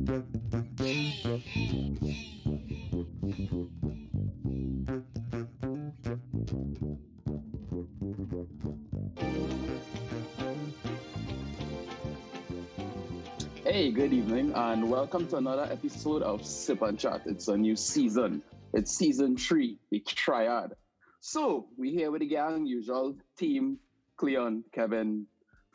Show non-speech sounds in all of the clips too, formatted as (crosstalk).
Hey, good evening, and welcome to another episode of Sip and Chat. It's a new season. It's season three, the triad. So we're here with the gang, usual team: Cleon, Kevin,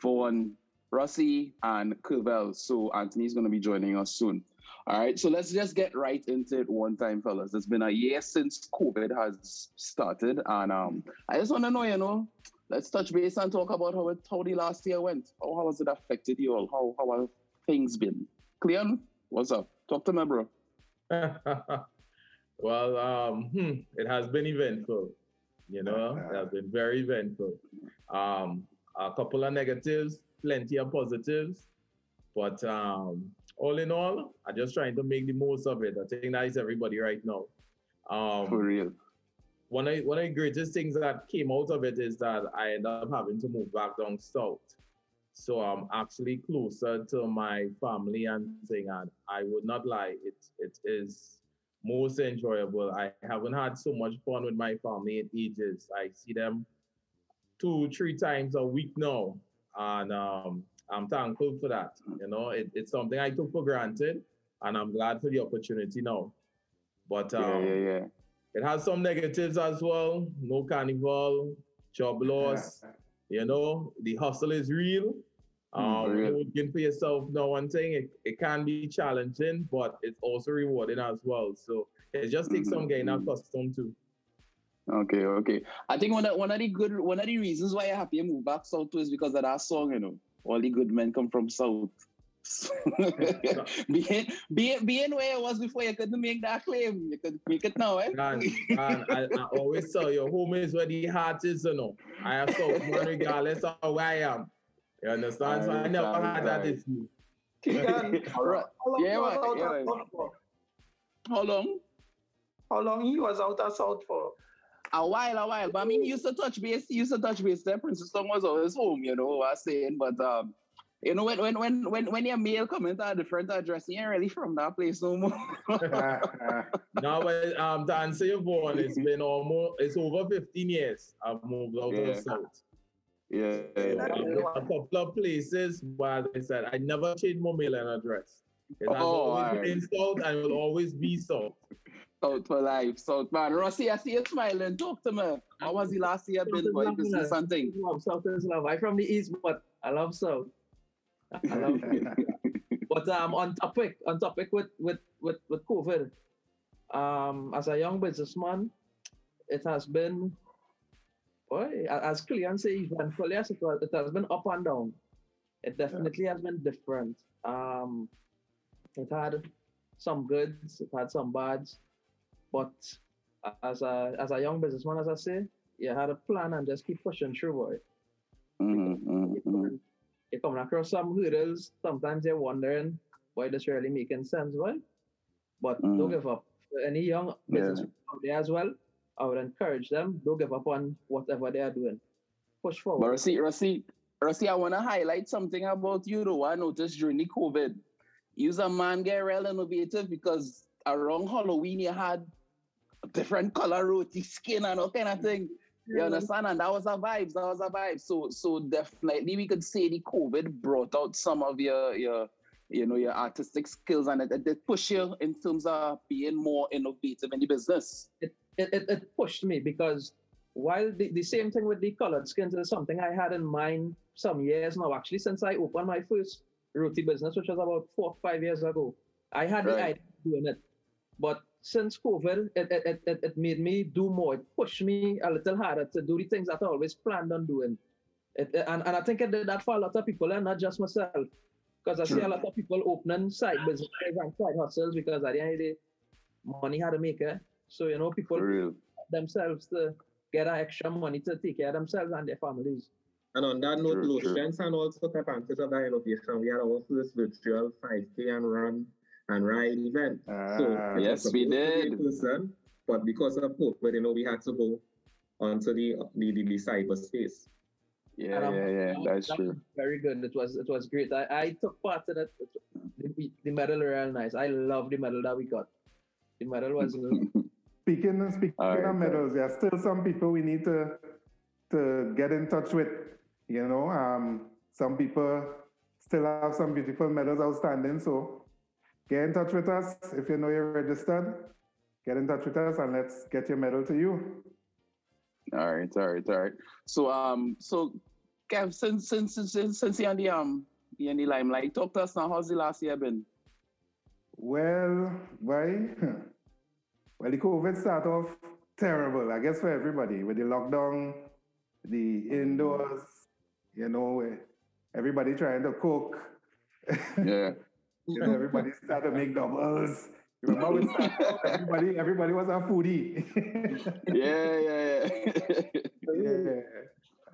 Vaughan, Rossi, and Curvel. So Anthony's going to be joining us soon. All right, so let's just get right into it one time, fellas. It's been a year since COVID has started, and um, I just want to know, you know, let's touch base and talk about how it, how the last year went. How, how has it affected you all? How how have things been? Cleon, what's up? Talk to me, bro. (laughs) well, um, hmm, it has been eventful. You know, it has been very eventful. Um, a couple of negatives, plenty of positives, but um, all in all, I'm just trying to make the most of it. I think that is everybody right now. Um, For real. One of, one of the greatest things that came out of it is that I ended up having to move back down south. So I'm actually closer to my family and thing, and I would not lie, it it is most enjoyable. I haven't had so much fun with my family in ages. I see them two, three times a week now, and um, I'm thankful for that. You know, it, it's something I took for granted, and I'm glad for the opportunity now. But um, yeah, yeah, yeah. it has some negatives as well. No carnival, job loss. You know, the hustle is real. Um, real. working for yourself, no one thing, it, it can be challenging, but it's also rewarding as well. So it just takes some getting accustomed to. Okay, okay. I think one of one of the good one of the reasons why you're happy to move back south too is because of that song, you know. All the good men come from south. (laughs) being, being, being where I was before you couldn't make that claim. You could make it now, eh? And, and I, I always tell you, home is where the heart is, you know. I have so man regardless of where I am. You understand? So I never had that issue. Keegan, (laughs) how long Yeah, you was out yeah, of man. South for? How long? How long he was out of South for? A while, a while. But I mean, used to touch base. Used to touch base. There, Princess was always home, you know. I was saying, but um, you know, when when when when when your mail comes to a different address, you ain't really from that place no more. (laughs) now, but, um, to answer your phone, it's been almost, it's over 15 years I've moved out Yeah. of the South. yeah, yeah. a couple of places, but as I said, I never changed my mailing address. It has Oh, always alright. been South and will always be South. South for life, South man. Rossi, I see you smiling. Talk to me. How was the last year been for you? Business and thing. Love South is love. I'm from the east, but I love South. I love (laughs) But um, on topic, on topic with with with with COVID, um, as a young businessman, it has been, boy, as Cleon says, eventful. Yes, it, was, it has been up and down. It definitely has been different. Um, it had some goods, it had some bads, but as a as a young businessman, as I say, you had a plan and just keep pushing through, boy Mhm, mhm, mhm. you're coming across some hurdles. Sometimes you're wondering why this really making sense, right? But Mm. don't give up. For any young business out there as well, I would encourage them, don't give up on whatever they are doing. Push But forward. Rossi, Rossi, Rossi, I want to highlight something about you, though. I noticed during the COVID, you a man get real innovative because around Halloween you had different color roti skin and all kind of thing. You understand? And that was a vibe. That was a vibe. So so definitely we could say the COVID brought out some of your your you know your artistic skills and it, it did push you in terms of being more innovative in the business. it, it, it, pushed me because while the, the same thing with the colored skins is something I had in mind some years now, actually, since I opened my first roti business, which was about four or five years ago, I had the idea of doing it. But since COVID, it, it, it, it, it made me do more. It pushed me a little harder to do the things that I always planned on doing. It, and, and I think it did that for a lot of people and not just myself. Because I see a lot of people opening side businesses and side hustles because at the end of the day, money had to make it. So, you know, people themselves to get that extra money to take care of themselves and their families. And on that note, True, true. Lotions and also took advantage of that innovation. We had our first virtual 5K and run and ride event. Ah, so yes, we supposed to be in did. person, but because of COVID, you know, we had to go onto the the, the, the cyberspace. Yeah, And, um, yeah, yeah. That's that true. Very good. It was it was great. I, I took part in it. It- The, we, the medal real nice. I love the medal that we got. The medal was (laughs) Speaking and speaking All right, of medals, there are still some people we need to to get in touch with. You know, um, some people still have some beautiful medals outstanding. So get in touch with us if you know you're registered. Get in touch with us and let's get your medal to you. All right, all right, all right. So um, so Kev, since since since since you're in the um you're in the limelight, talk to us now. How's the last year been? Well, why? (laughs) Well, the COVID started off terrible, I guess, for everybody with the lockdown, the indoors, you know, everybody trying to cook. (laughs) Yeah. You (laughs) know, everybody started to make doubles. Remember, we started everybody, everybody was a foodie. (laughs) yeah, yeah, yeah. yeah.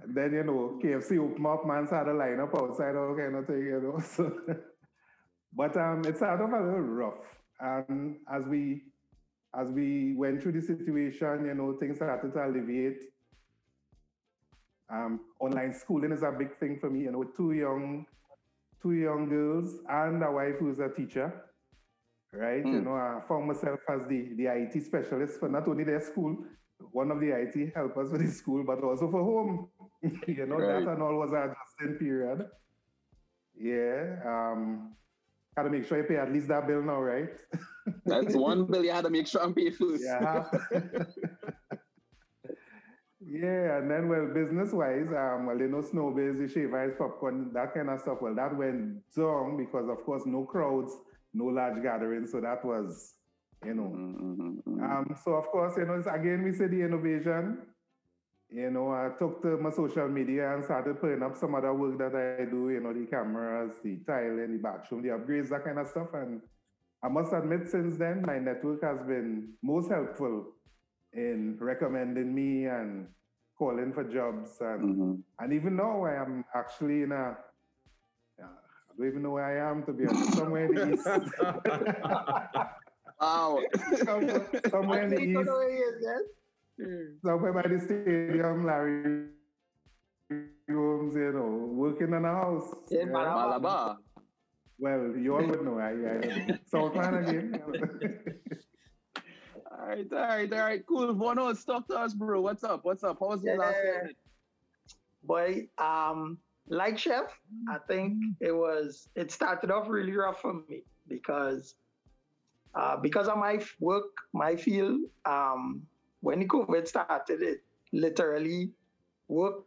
And then, you know, KFC opened up, man started line up outside, all kind of thing, you know. (laughs) So, but um, it started off a little rough. And as we as we went through the situation, you know, things started to alleviate. Um, online schooling is a big thing for me, you know, two young, two young girls and a wife who's a teacher, right? You Mm. know, I found myself as the, the IT specialist for not only their school, one of the IT helpers for the school, but also for home. (laughs) you know, Right. that and all was an adjusting period. Yeah. Um, got to make sure you pay at least that bill now, right? That's one bill you had to make sure and pay (laughs) first. Yeah. (laughs) yeah, and then well, business wise, um, well, you know, snowbiz, the shave ice, popcorn, that kind of stuff. Well, that went down because, of course, no crowds, no large gatherings. So that was, you know. Mhm, mhm. Um, so of course, you know, it's, again, we see the innovation. You know, I took to my social media and started putting up some other work that I do, you know, the cameras, the tiling, the bathroom, the upgrades, that kind of stuff. And I must admit, since then, my network has been most helpful in recommending me and calling for jobs. And, Mhm. and even now, I am actually in a, I don't even know where I am, to be honest, somewhere in the east. (laughs) Wow. somewhere, somewhere in the east. know where he is, yes? somewhere by the stadium, Larry Gomes, you know, working in a house. In yeah. Malabar. Malabar. Well, you all would know. I, I (laughs) Southland (laughs) again. All right, all right, all right, cool. Bono, talk to us, bro. What's up? What's up? How was your last Yeah. year? Boy, um, like Chef, I think it was, it started off really rough for me because, uh, because of my work, my field, um, when the COVID started, it literally work,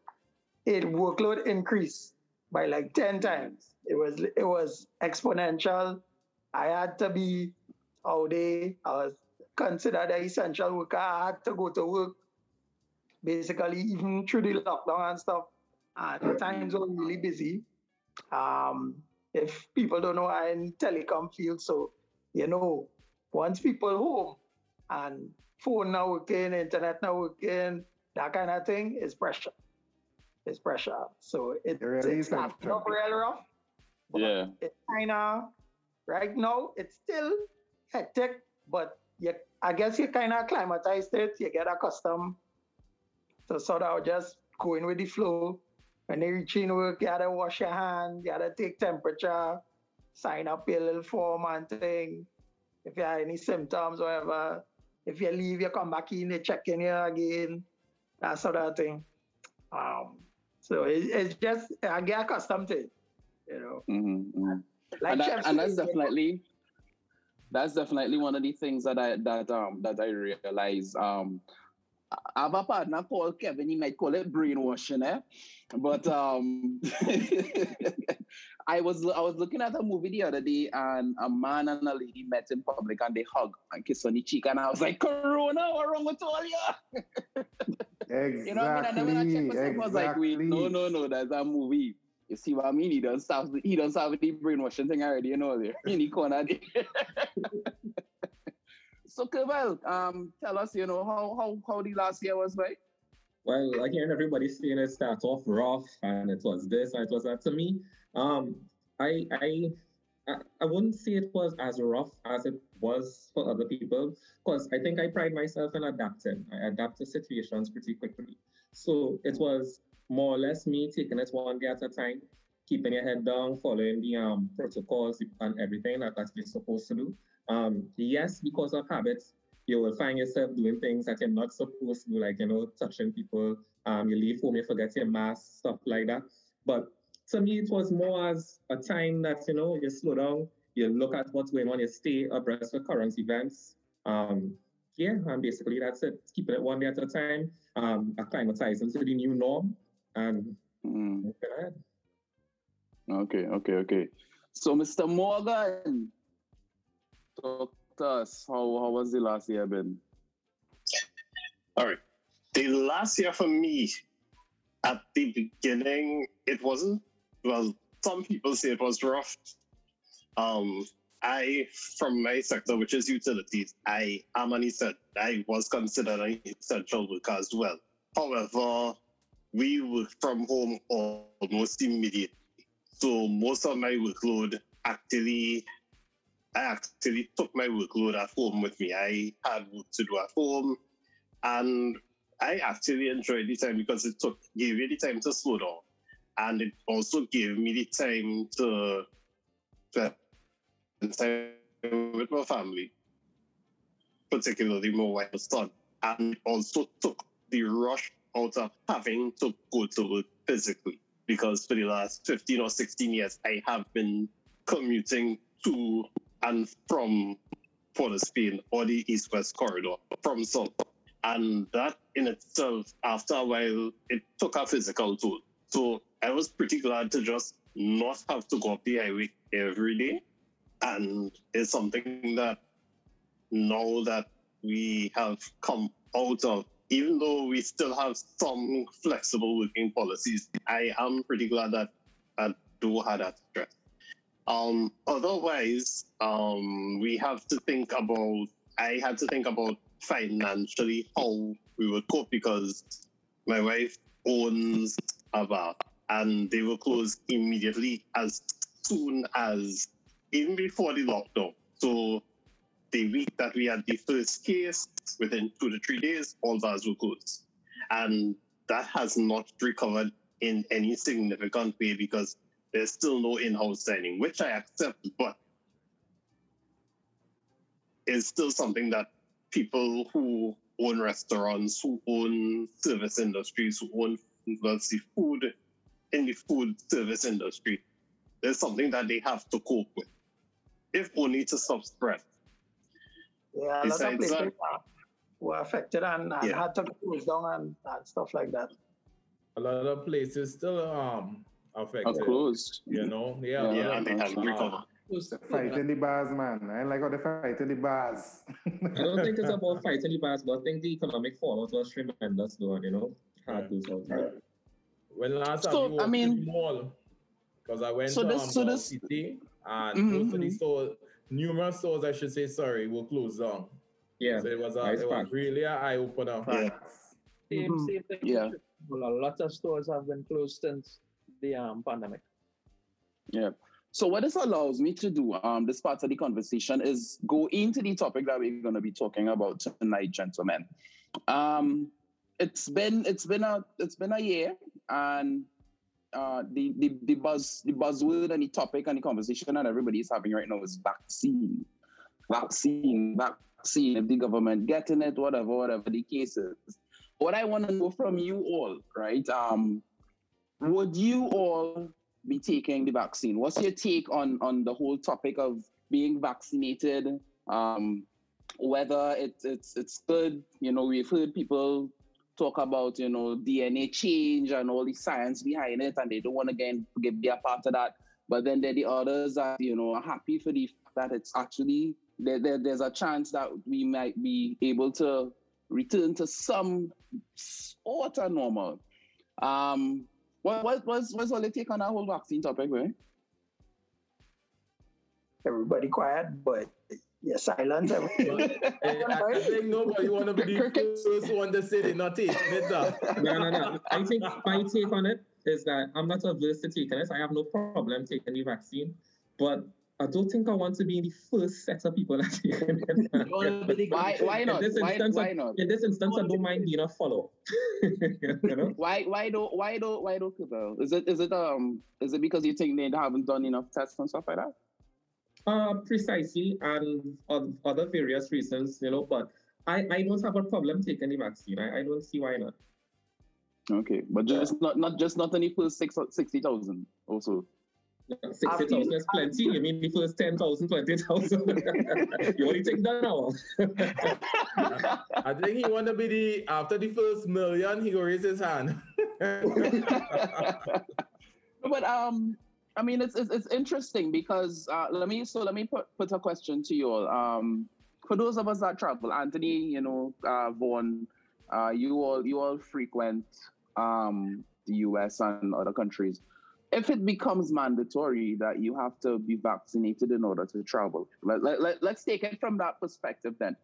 it workload increased by like 10 times. It was, it was exponential. I had to be all day. I was considered an essential worker. I had to go to work basically even through the lockdown and stuff. Uh, the times were really busy. Um, if people don't know, I'm in telecom field, so you know, once people home and phone not working, internet not working, that kind of thing is pressure. It's pressure. So it, It really it is not pressure. off real rough. Yeah. It kind of right now it's still hectic, but you, I guess you kind of acclimatized it. You get accustomed to sort of just going with the flow. When you reach in work, you gotta wash your hands, you gotta take temperature, sign up your little form and thing. If you have any symptoms, whatever. If you leave, you come back in, they check in here again, that sort of thing. Um, so it, it's just I get accustomed to it, you know. Mhm, mhm. Like and, that, and that's definitely that's definitely one of the things that I that um that I realize. Um, I have a partner called Kevin. He might call it brainwashing, eh? But um, (laughs) I was I was looking at a movie the other day, and a man and a lady met in public, and they hug and kiss on the cheek, and I was like, "Corona, what wrong with all you?" (laughs) exactly. You know what I mean? And then when I checked myself, I was like, "Wait, exactly. no, no, no, that's a movie." You see what I mean? He doesn't stop. He doesn't stop the brainwashing thing already. You know, there (laughs) in the corner. there. (laughs) so, Curvel, um, tell us, you know, how how how the last year was like. Well, again, everybody's saying it start off rough and it was this and it was that. To me, um, I I I wouldn't say it was as rough as it was for other people because I think I pride myself in adapting. I adapt to situations pretty quickly. So it was more or less me taking it one day at a time. keeping your head down, following the um, protocols and everything that that's you're supposed to do. Um, yes, because of habits, you will find yourself doing things that you're not supposed to do, like, you know, touching people. Um, you leave home, you forget your mask, stuff like that. But to me, it was more as a time that, you know, you slow down, you look at what's going on, you stay abreast of current events. Um, yeah, and basically that's it. Keeping it one day at a time, um, acclimatizing to the new norm, and Mm. moving ahead. Okay, okay, okay. So, Mr. Morgan, talk to us. How, how was the last year been? All right. The last year for me, at the beginning, it wasn't. Well, some people say it was rough. Um, I, from my sector, which is utilities, I am an essential. I was considered an essential worker as well. However, we work from home almost immediately. So most of my workload actually, I actually took my workload at home with me. I had work to do at home, and I actually enjoyed the time because it took gave me the time to slow down, and it also gave me the time to spend time with my family, particularly my wife's son, and also took the rush of having to go to work physically because for the last 15 or 16 years, I have been commuting to and from Port of Spain or the East West corridor from South. And that in itself, after a while, it took a physical toll. So I was pretty glad to just not have to go up the highway every day. And it's something that now that we have come out of even though we still have some flexible working policies, I am pretty glad that I do have that stress. Um, otherwise, um, we have to think about, I had to think about financially how we would cope because my wife owns a bar and they were closed immediately as soon as, even before the lockdown. So the week that we had the first case, within two to three days, all bars were closed. And that has not recovered in any significant way because there's still no in-house dining, which I accept, but is still something that people who own restaurants, who own service industries, who own see, food in the food service industry, there's something that they have to cope with, if only to stop spread. Yeah, a lot of Besides places that- were affected and, and Yeah. had to close down and, and stuff like that. A lot of places still um Are affected. closed. You know, yeah. a Yeah, lot and of, they haven't uh, recovered. those- Fight in the bars, man. I like how they fight in the bars. I don't think it's about fighting the bars, but I think the economic fallout was tremendous, though, and, you know, hard to sort out. When last So, time you I mean- to mall, because I went So to this- um, so this- City and Mhm, most of the mhm. stores, numerous stores, I should say, sorry, were closed down. Yeah, So it was a, nice it was really an eye opener. Yeah. Same, Mhm. same thing. Yeah. Well, a lot of stores have been closed since the um, pandemic. Yeah. So what this allows me to do, um, this part of the conversation is go into the topic that we're going to be talking about tonight, gentlemen. Um, it's been it's been a it's been a year, and uh, the, the the buzz the buzzword and the topic and the conversation that everybody is having right now is vaccine, vaccine, vaccine. If the government getting it, whatever, whatever the case is. What I want to know from you all, right? Um, would you all be taking the vaccine. What's your take on on the whole topic of being vaccinated? Um, whether it's it's it's good, you know, we've heard people talk about you know DNA change and all the science behind it, and they don't want to get get be a part of that. But then there are the others that you know are happy for the that it's actually there, there. There's a chance that we might be able to return to some sort of normal. Um, what what what's what's all your take on that whole vaccine topic, right? Everybody quiet, but yeah, silence. everybody. I, (laughs) I think nobody want to be the Crickets. first one to say they're not taking it. though. No, no, no. I think my take on it is that I'm not averse to taking it. I have no problem taking the vaccine. But I don't think I want to be in the first set of people (laughs) that taking it. You wanna be the Why? Why In not? this Why, instance, why I- not? In this instance, I don't mind being a follow. (laughs) you know? Why? Why don't? Why don't? Why don't people? Is it? Is it? Um. Is it because you think they haven't done enough tests and stuff like that? Uh, precisely, and oth- other various reasons, you know. But I, I don't have a problem taking the vaccine. I, I don't see why not. Okay, but just not not just not any first six sixty thousand. Also. Sixty thousand is plenty. You mean the first 10,000, 20,000? (laughs) you only take that now. (laughs) I think he want to be the after the first million, he go raise his hand. (laughs) but um, I mean, it's it's, it's interesting because uh, let me so let me put put a question to you all. Um, for those of us that travel, Anthony, you know, uh, Vaughn, uh, you all you all frequent um the U.S. and other countries. If it becomes mandatory that you have to be vaccinated in order to travel, let, let, let, let's take it from that perspective then.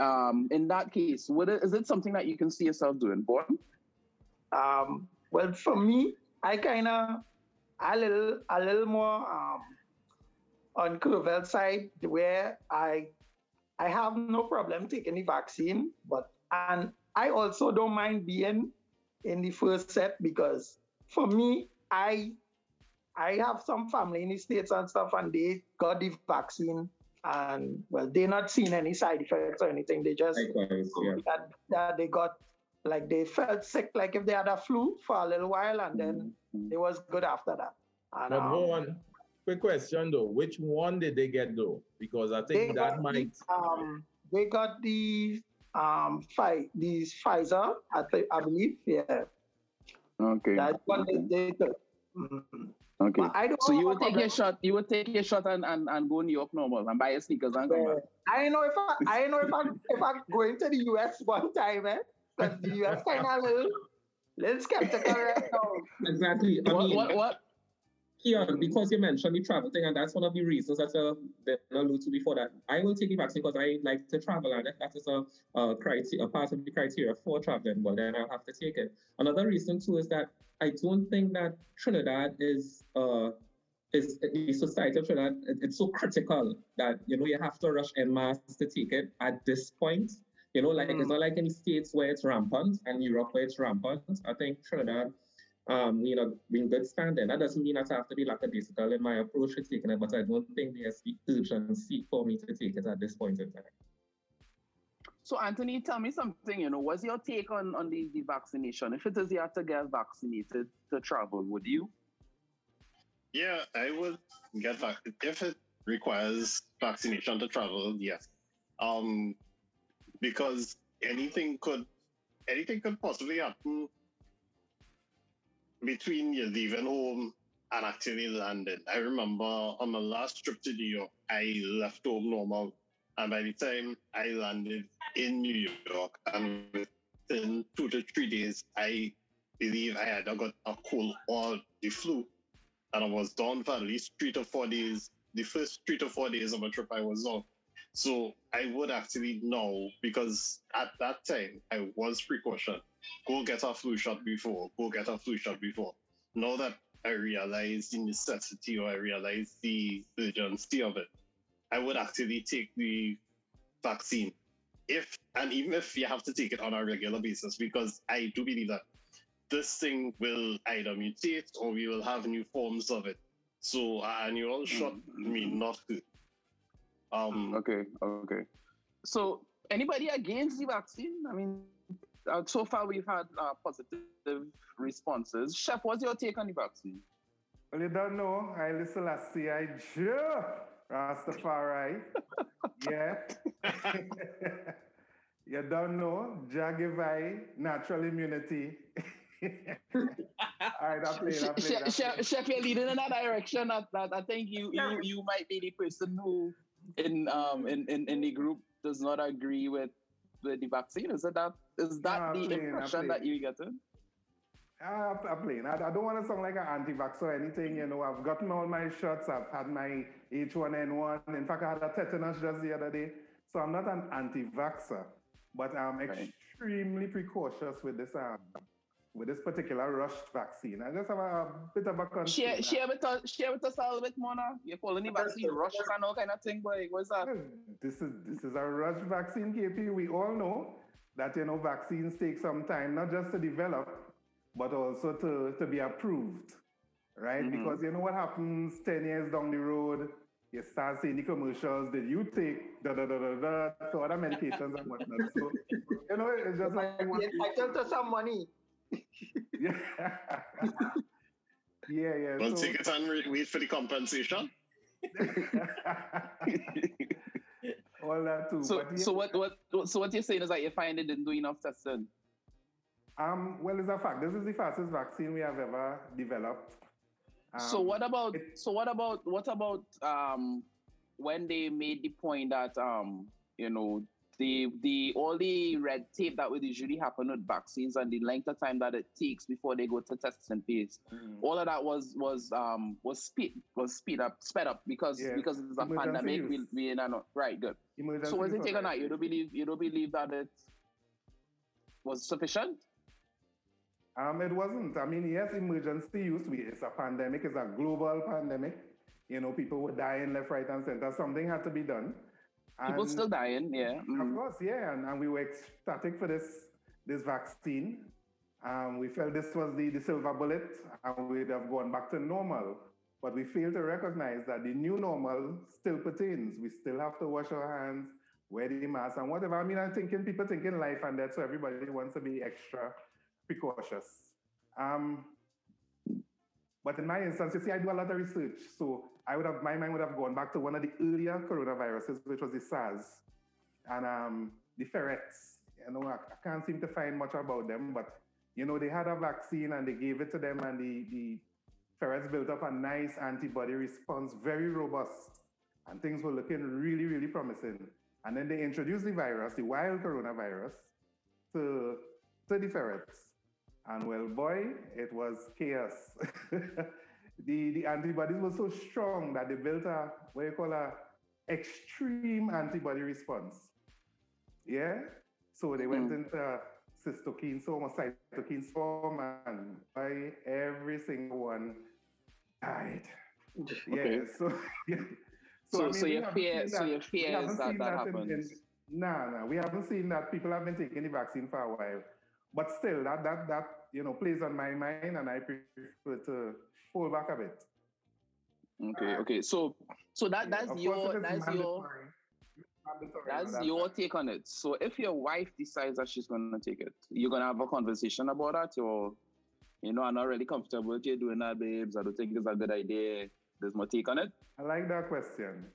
Um, in that case, it, is it something that you can see yourself doing, Vaughn? Um, well, for me, I kind of a little a little more um, on Curvel side where I I have no problem taking the vaccine, but and I also don't mind being in the first set because for me, I I have some family in the states and stuff, and they got the vaccine, and well, they're not seen any side effects or anything. They just Likewise, yeah. that, that they got like they felt sick like if they had a flu for a little while and then it was good after that and But um, one quick question though, which one did they get though? Because I think that got the, might. um they got the um fi- these Pfizer I think I believe yeah Okay. that's what they, they took Mhm. Okay. I don't So you have would take problem. your shot. You would take your shot and, and, and go New York normal and buy your sneakers and come back. I know if I I know if I if I go into the US one time eh because the US kind of little little skeptical right now Exactly. I What, mean, what what? here, because you mentioned the travel thing, and that's one of the reasons that uh, that I alluded to before that I will take the vaccine because I like to travel, and if that is a, a, criteria, a part of the criteria for traveling, well, then I'll have to take it. Another reason too is that I don't think that Trinidad is uh is the society of Trinidad. It's so critical that you know you have to rush en masse to take it at this point. You know, like it's not like in the states where it's rampant and Europe where it's rampant. I think Trinidad um, you know, in good standing. That doesn't mean that I have to be lackadaisical in my approach to taking it, but I don't think there's the urgency for me to take it at this point in time. So Anthony, tell me something. You know, what's your take on on the, the vaccination? If it is you have to get vaccinated to travel, would you? Yeah, I would get back if it requires vaccination to travel. Yes, um, because anything could anything could possibly happen between you leaving home and actually landing. I remember on my last trip to New York, I left home normal, and by the time I landed in New York, and within two to three days, I believe I had got a cold or the flu and I was down for at least three to four days. The first three to four days of my trip, I was off. So I would actually know because at that time I was precaution. Go get a flu shot before. Go get a flu shot before. Now that I realize the necessity or I realize the urgency of it, I would actually take the vaccine. If and even if you have to take it on a regular basis, because I do believe that this thing will either mutate or we will have new forms of it. So an annual shot mm-hmm. may not hurt. Um, Okay, okay. So anybody against the vaccine? I mean, uh, so far we've had uh, positive responses. Chef, what's your take on the vaccine? Well, you don't know. I listen to C.I. Joe Rastafari. (laughs) yeah. (laughs) you don't know. Jagivai, natural immunity. (laughs) All right, I'm playing, I'm playing. I'm Chef, Chef. Chef, you're leading in that direction. That, that I think you, you you might be the person who in um in, in, in the group does not agree with with the vaccine. Is it that is that No, the playing, impression that you get? in? Ah, I'm playing. I, I don't want to sound like an anti-vax or anything. You know, I've gotten all my shots. I've had my H1N1. In fact, I had a tetanus just the other day. So I'm not an anti-vaxxer, but I'm Right. extremely precautious with this um, with this particular rush vaccine. I just have a bit of a concern. Share, share with us, share with us a little bit more now. You're calling the vaccine rush and all kind of thing, boy. What's that? This is this is a rush vaccine, KP. We all know that you know vaccines take some time, not just to develop, but also to, to be approved, right? Mhm. Because you know what happens 10 years down the road, you start seeing the commercials, did you take da da da da da, so other medications and whatnot. So, you know, it's just like, Be entitled to some money. (laughs) yeah. yeah, yeah. Well, so- take it and re- wait for the compensation. (laughs) all that too. So, but so what, what, what- so what you're saying is that you find it didn't do enough testing. Um, well, it's a fact. This is the fastest vaccine we have ever developed. so Um, what about, it- so what about, what about, um, when they made the point that, um, you know, the, the, all the red tape that would usually happen with vaccines and the length of time that it takes before they go to testing phase, Mm. all of that was, was, um, was speed, was speed up, sped up because, Yes, because it's a emergency pandemic. We, use. we, in a- right, good. Emergency So what's it take on that? You don't believe you don't believe that it was sufficient? Um, it wasn't. I mean, yes, emergency use. We, it's a pandemic. It's a global pandemic. You know, people were dying left, right, and center. Something had to be done. People still dying, yeah. Of mm. course, yeah, and, and we were ecstatic for this this vaccine. Um, we felt this was the, the silver bullet, and we'd have gone back to normal. But we failed to recognize that the new normal still pertains. We still have to wash our hands, wear the mask, and whatever. I mean, I'm thinking people thinking life and death, so everybody wants to be extra precautious. Um, but in my instance, you see, I do a lot of research. So I would have, my mind would have gone back to one of the earlier coronaviruses, which was the SARS and um, the ferrets. You know, I, I can't seem to find much about them, but you know, they had a vaccine and they gave it to them, and the, the ferrets built up a nice antibody response, very robust, and things were looking really, really promising. And then they introduced the virus, the wild coronavirus, to, to the ferrets. And well, boy, it was chaos. (laughs) the, the antibodies were so strong that they built a, what you call a extreme antibody response. Yeah? So they went mm-hmm. into cytokine storm or cytokine storm, and by every single one died. Yeah, Okay. so yeah. So, (laughs) I mean, so your fear, so your fear is that seen that in- in- happens. no, no, we haven't seen that. People have been taking the vaccine for a while, but still, that that that you know plays on my mind, and I prefer to pull back a bit. Okay, okay. So, so that Yeah, that's your that's your mandatory, mandatory, that's no, your take on it. So, if your wife decides that she's gonna take it, you're gonna have a conversation about that, or you know, I'm not really comfortable with you doing that, babes. I don't think it's a good idea. There's more take on it. I like that question.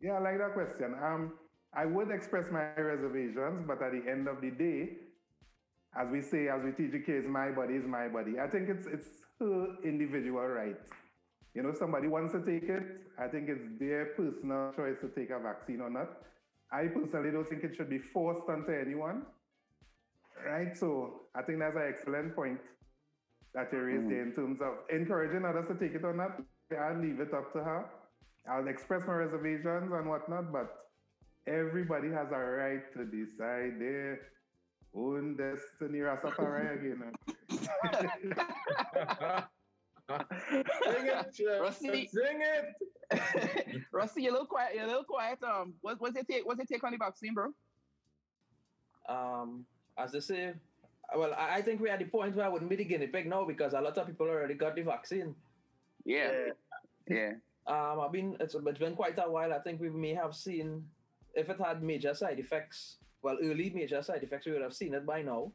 Yeah, I like that question. Um, I would express my reservations, but at the end of the day, as we say, as we teach the kids, my body is my body. I think it's it's her individual right. You know, somebody wants to take it. I think it's their personal choice to take a vaccine or not. I personally don't think it should be forced onto anyone. Right? So I think that's an excellent point that you raised there in mm. terms of encouraging others to take it or not. I'll leave it up to her. I'll express my reservations and whatnot, but everybody has a right to decide their own destiny. Rastafari again. Sing it, (laughs) Rusty. Sing it. (laughs) Rusty, you're a little quiet. You're a little quiet. Um, what, what's your take? What's your take on the vaccine, bro? um, as they say, well, I, I think we're at the point where I wouldn't be the guinea pig now because a lot of people already got the vaccine. Yeah, yeah. Um, I've been it's, it's been quite a while. I think we may have seen if it had major side effects. Well, early major side effects, we would have seen it by now.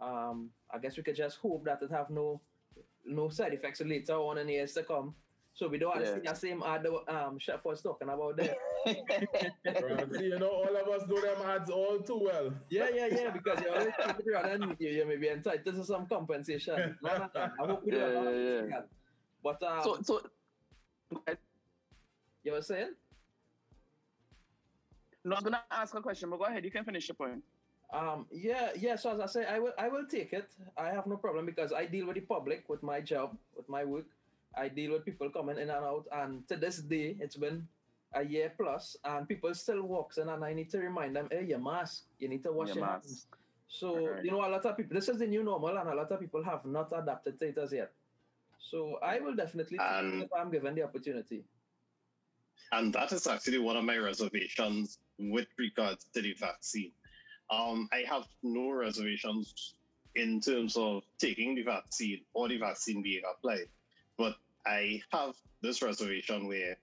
Um, I guess we could just hope that it have no no side effects later on in years to come. So we don't have to see Yeah. the same ad that um chef was talking about there. (laughs) You know, all of us know them ads all too well. Yeah, yeah, yeah, because you always keep it around and you, you may be entitled to some compensation. No, no, no. I hope we don't Yeah, have yeah, to. But um, so, so you were saying? No, I'm gonna ask a question, but go ahead. You can finish your point. Um, yeah, yeah. So as I say, I will, I will take it. I have no problem because I deal with the public with my job, with my work. I deal with people coming in and out, and to this day, it's been a year plus, and people still walks in, and I need to remind them, hey, your mask, you need to wash Your your, mask. hands. So Right. you know, a lot of people. This is the new normal, and a lot of people have not adapted to it as yet. So I will definitely take And- it if I'm given the opportunity. And that is actually one of my reservations with regards to the vaccine. Um, I have no reservations in terms of taking the vaccine or the vaccine being applied. But I have this reservation where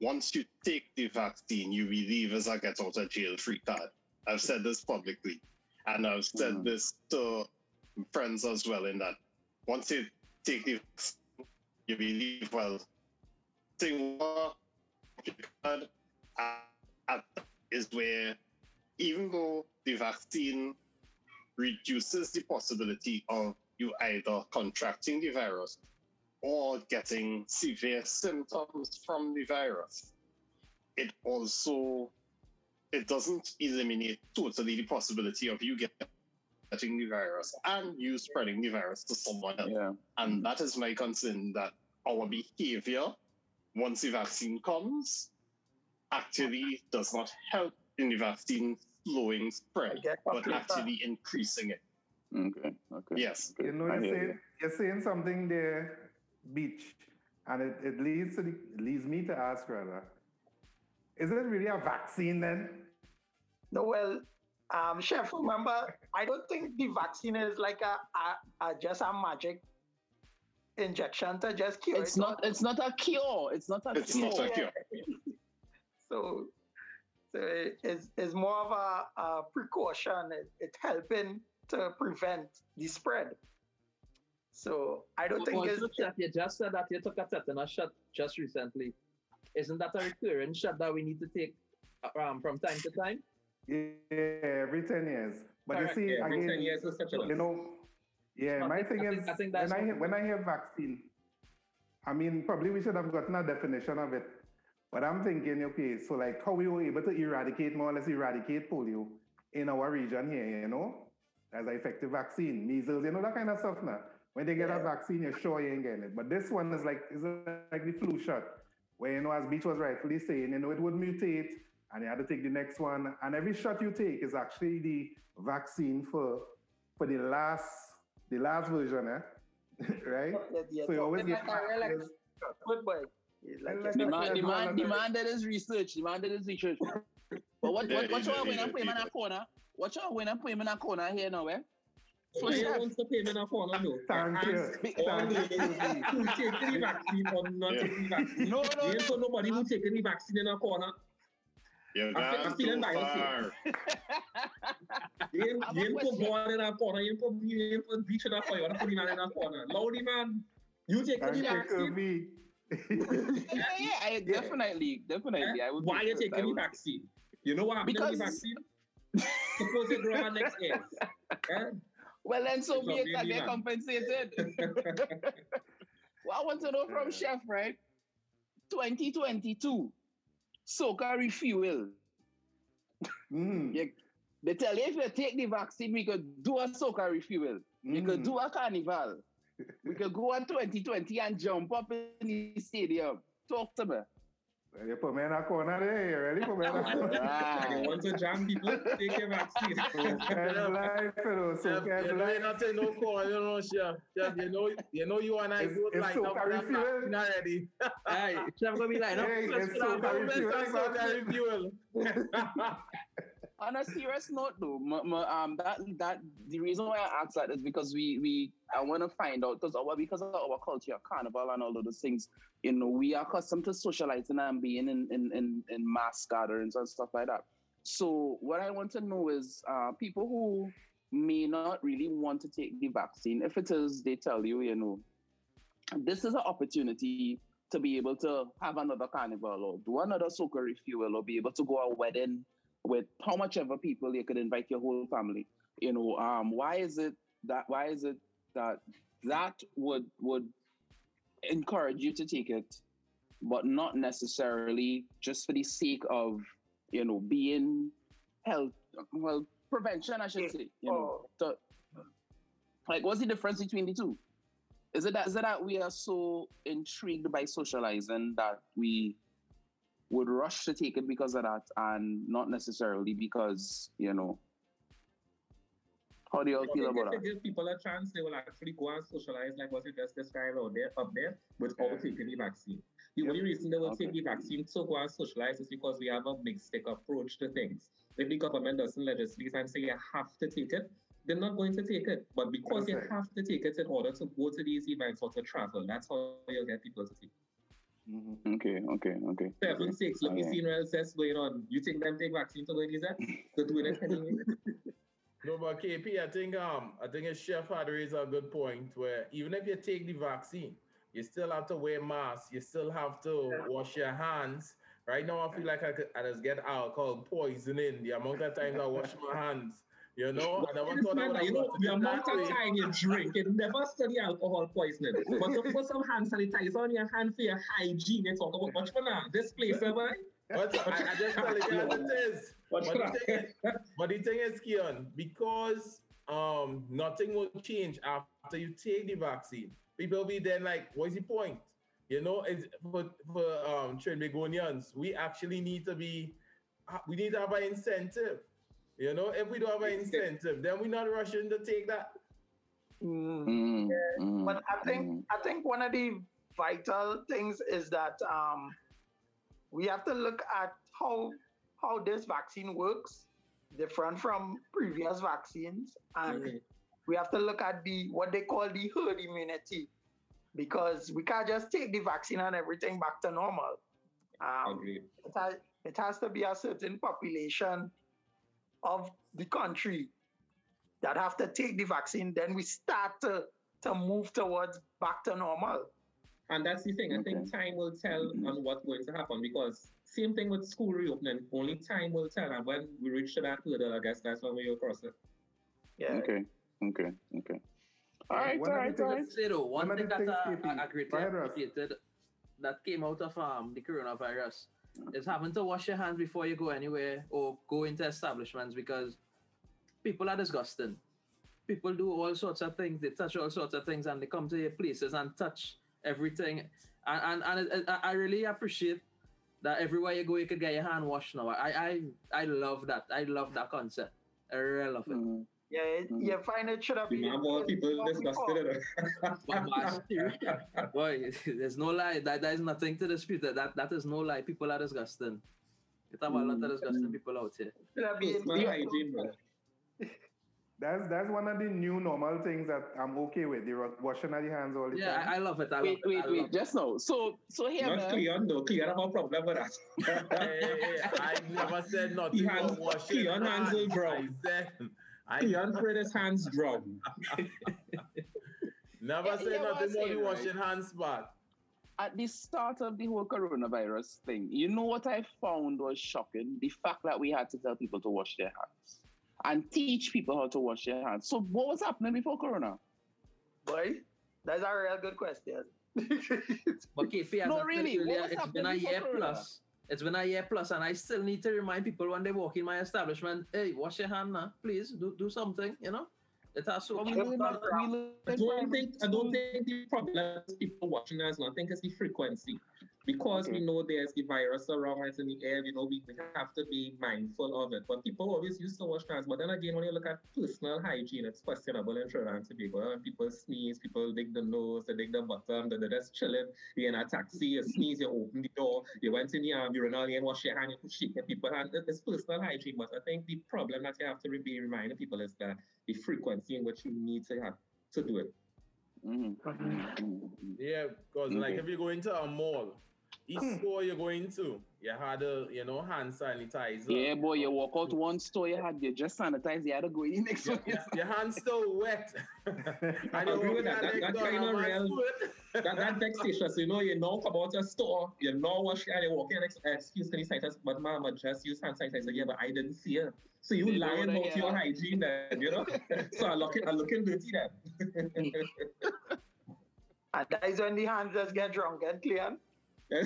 once you take the vaccine, you believe as a get out of jail free card. I've said this publicly. And I've said Mhm. this to friends as well in that once you take the vaccine, you believe, well, thing what you had at- is where even though the vaccine reduces the possibility of you either contracting the virus or getting severe symptoms from the virus, it also it doesn't eliminate totally the possibility of you getting the virus and you spreading the virus to someone else. Yeah. And that is my concern that our behavior, once the vaccine comes, actually does not help in the vaccine slowing spread, but what you're actually increasing it. Okay. Okay. Yes. Okay. You know, you're saying, you're saying something there, Beach, and it, it leads to the, leads me to ask rather, is it really a vaccine then? No, well, um, Chef, remember, I don't think the vaccine is like a, a, a just a magic injection to just cure It's it. not. It's not a cure. It's not a It's cure. not a cure. So, so it- it's, it's more of a, a precaution. It, it's helping to prevent the spread. So I don't think Also, it's Chef, you just said that you took a tetanus shot just recently. Isn't that a recurrent shot that we need to take um, from time to time? Yeah, every 10 years. But Correct, you see, Yeah, every again, 10 years is such a you know, yeah, I my think- thing I is, think- I think when, I, what- hear- when I hear vaccine, I mean, probably we should have gotten a definition of it. But I'm thinking, okay, so like how we were able to eradicate, more or less eradicate polio in our region here, you know, as an effective vaccine, measles, you know, that kind of stuff now. When they get a vaccine, you're sure you ain't getting it. But this one is like, is like the flu shot, where, you know, as Beach was rightfully saying, you know, it would mutate and you had to take the next one. And every shot you take is actually the vaccine for for the last the last version, eh? (laughs) right? Yeah, So you always get like a relax- yes. good like Like The man, the man, the man did his research. The man did his research. But what, Yeah, what, what he you did, when I put him in a corner? What you when I put him in a corner here now, eh? So Why you chef, want to pay me enough for no? Thank you. Ask Big- all Thank those you. who take the vaccine or not Yeah. take the vaccine. No, no, You ain't no. put nobody who taking the vaccine in a corner. You're I feel- I gone feel too embarrassed. far. (laughs) You ain't, I'm you a ain't put question. ball in a corner. You ain't put, you ain't put beach in a corner. You want to put the man in a corner. Lordy man, you take Thank the you, vaccine. Kirby. yeah, yeah, I, (laughs) Yeah. definitely, definitely. I would. Why you prefer it. I taking the would- vaccine? You know what happened to the Because- vaccine? Suppose you grow our next year. (laughs) Eh? Well, then so be it that really they're compensated. (laughs) well, I want to know from Chef, right? 2022, Soca refuel. Mm, Yeah. They tell you if you take the vaccine, we could do a Soca refuel. We could mm. do a carnival. We could go on 2020 and jump up in the stadium. Talk to me. You put me in a corner there. You ready? Put me in a (laughs) corner. And you Ah. want to jam people, take your vaccine. (laughs) Soca life, you know. Chef, Soca you know you're not in no call, you know, Chef. Chef, you know, you know you and I It's- both it's like so up for that refuel. vaccine eh? already. Aye, (laughs) Chef gonna be like, no, Hey, Let's it's put our Soca government refuel. On a serious note, though, m- m- um, that that the reason why I asked that is because we we I want to find out because our because of our culture, carnival and all of those things. You know, we are accustomed to socializing and being in in in, in mass gatherings and stuff like that. So what I want to know is uh, people who may not really want to take the vaccine. If it is, they tell you, you know, this is an opportunity to be able to have another carnival or do another soca refuel or be able to go a wedding with how much ever people you could invite your whole family. You know, um, why is it that why is it that that would would encourage you to take it, but not necessarily just for the sake of you know being health well prevention I should say. You know, to, like what's the difference between the two? Is it that is it that we are so intrigued by socializing that we would rush to take it because of that and not necessarily because, you know, How do you all feel about if that? you give people a chance, they will actually go and socialize like what you just described out there, up there, without Yeah. taking the vaccine. The only reason they will take the vaccine to go and socialize is because we have a big stick approach to things. If the government doesn't legislate and say you have to take it, they're not going to take it. But because you have to take it in order to go to these events or to travel, that's how you'll get people to take it. Mhm. Okay, okay, okay. For heaven's sakes, look, you Okay. see what else that's going on. You think them take vaccine to go in these events? They're doing it anyway. No, but KP, I think um, I think a chef had raised a good point where even if you take the vaccine, you still have to wear masks. You still have to wash your hands. Right now, I feel like I could I just get alcohol poisoning the amount of times I wash my hands. You know, I never thought I would Man, have you know, gotten the it amount that of way. time you drink, it never study alcohol poisoning. But to put some hand sanitizer on your hand for your hygiene, you talk about much for now. This place, am I? But I, I just tell you as it is. But for the, thing is, but the thing is, Keon, because um nothing will change after you take the vaccine. People will be then like, what's the point? You know, it's for for um Trinbagonians, we actually need to be we need to have an incentive. You know, if we don't have an incentive, then we're not rushing to take that. Mm. Mm, mm, But I think mm. I think one of the vital things is that um, we have to look at how how this vaccine works, different from previous vaccines, and Mhm. we have to look at the what they call the herd immunity, because we can't just take the vaccine and everything back to normal. Um, Agreed. it has, it has to be a certain population of the country that have to take the vaccine. Then we start to, to move towards back to normal. And that's the thing. I Okay. think time will tell on what's going to happen because same thing with school reopening. Only time will tell. And when we reach to that hurdle, I guess that's when we will cross it. Yeah. Okay, okay, okay. All right, One all of the right, all things- right. Let's say though, one One of thing the that things, uh, KP, I, I greatly go ahead, Russ. appreciated that came out of um, the coronavirus is having to wash your hands before you go anywhere or go into establishments because people are disgusting. People do all sorts of things. They touch all sorts of things and they come to your places and touch everything. And and, and it, it- I really appreciate that everywhere you go, you could get your hand washed now. I I I love that. I love that concept. I really love it. Mm, Yeah, it, Mhm. you find it should have been. man more people disgusted. (laughs) But, but (laughs) boy, (laughs) there's no lie. That there is nothing to dispute. That that, that is no lie. People are disgusting. You have a lot of disgusting people out here. Should have been Personal hygiene, bro. That's that's one of the new normal things that I'm okay with. The ru- washing of the hands all the Yeah, time. I, I love it. I Wait, love it. wait, I wait. it. Just now. So, so here, Not man. Cleon, though. Cleon have a problem with that. Hey, hey, hey, I never said nothing He hands- about washing he hands will hands. I drown. said, I Cleon afraid his hands drum. (laughs) never Yeah, said yeah, what nothing I about say, the right? washing hands part. At the start of the whole coronavirus thing, you know what I found was shocking? The fact that we had to tell people to wash their hands and teach people how to wash their hands. So, what was happening before Corona? Boy, that's a real good question. (laughs) But KP, No, really, what earlier, was it's been a year plus. Corona? Plus. It's been a year plus, and I still need to remind people when they walk in my establishment, hey, wash your hand now, please. Do do something, you know. It has so But we Yep. we learned I don't think I don't think the problem is people watching us. I think it's the frequency. Because we know there's the virus around us in the air, you know, we, we have to be mindful of it. But people always used to wash hands. But then again, when you look at personal hygiene, it's questionable in Trinidad and Tobago. When people sneeze, people dig the nose, they dig the bottom, they're just chilling. You're in a taxi, you sneeze, you open the door, you went in the um, urinal, you wash your hand, you shake your people hand. It- It's personal hygiene. But I think the problem that you have to be reminding people is that the frequency in which you need to have to do it. Mhm, mhm, mhm. Yeah, because like if you go into a mall, each hmm. store you go into, you had a you know hand sanitizer. Yeah, boy, you walk out one store, you had you just sanitize, you had to go in the next Your, one. your, your hand's still wet. (laughs) (laughs) and I you agree walk with that. That- that kinda real- that, that (laughs) vexatious, you know, you know about a store, you know what and you walk in, ex- excuse me, sanitizer, but mama just use hand sanitizer, yeah, but I didn't see it. So you You know lying what I about your hear? hygiene then, you know? so I'm looking, I'm looking dirty then. and that is when the hands just get drunk and clean. You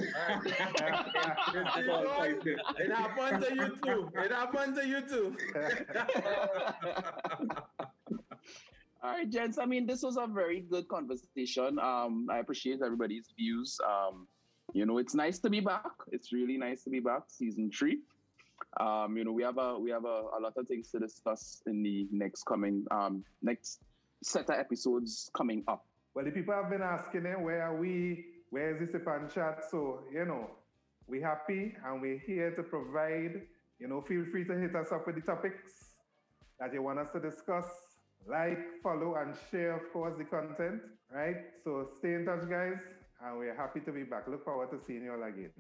see, boy? It happened to you too. It happened to you too. (laughs) All right, gents. I mean, this was a very good conversation. Um, I appreciate everybody's views. Um, you know, it's nice to be back. It's really nice to be back, season three. Um, you know, we have a we have a, a lot of things to discuss in the next coming um next set of episodes coming up. Well, the people have been asking, eh, where are we? Where is the Sip and Chat? So, you know, we happy and we're here to provide. You know, feel free to hit us up with the topics that you want us to discuss. Like, follow, and share, of course, the content, right? So stay in touch, guys, and we're happy to be back. Look forward to seeing you all again.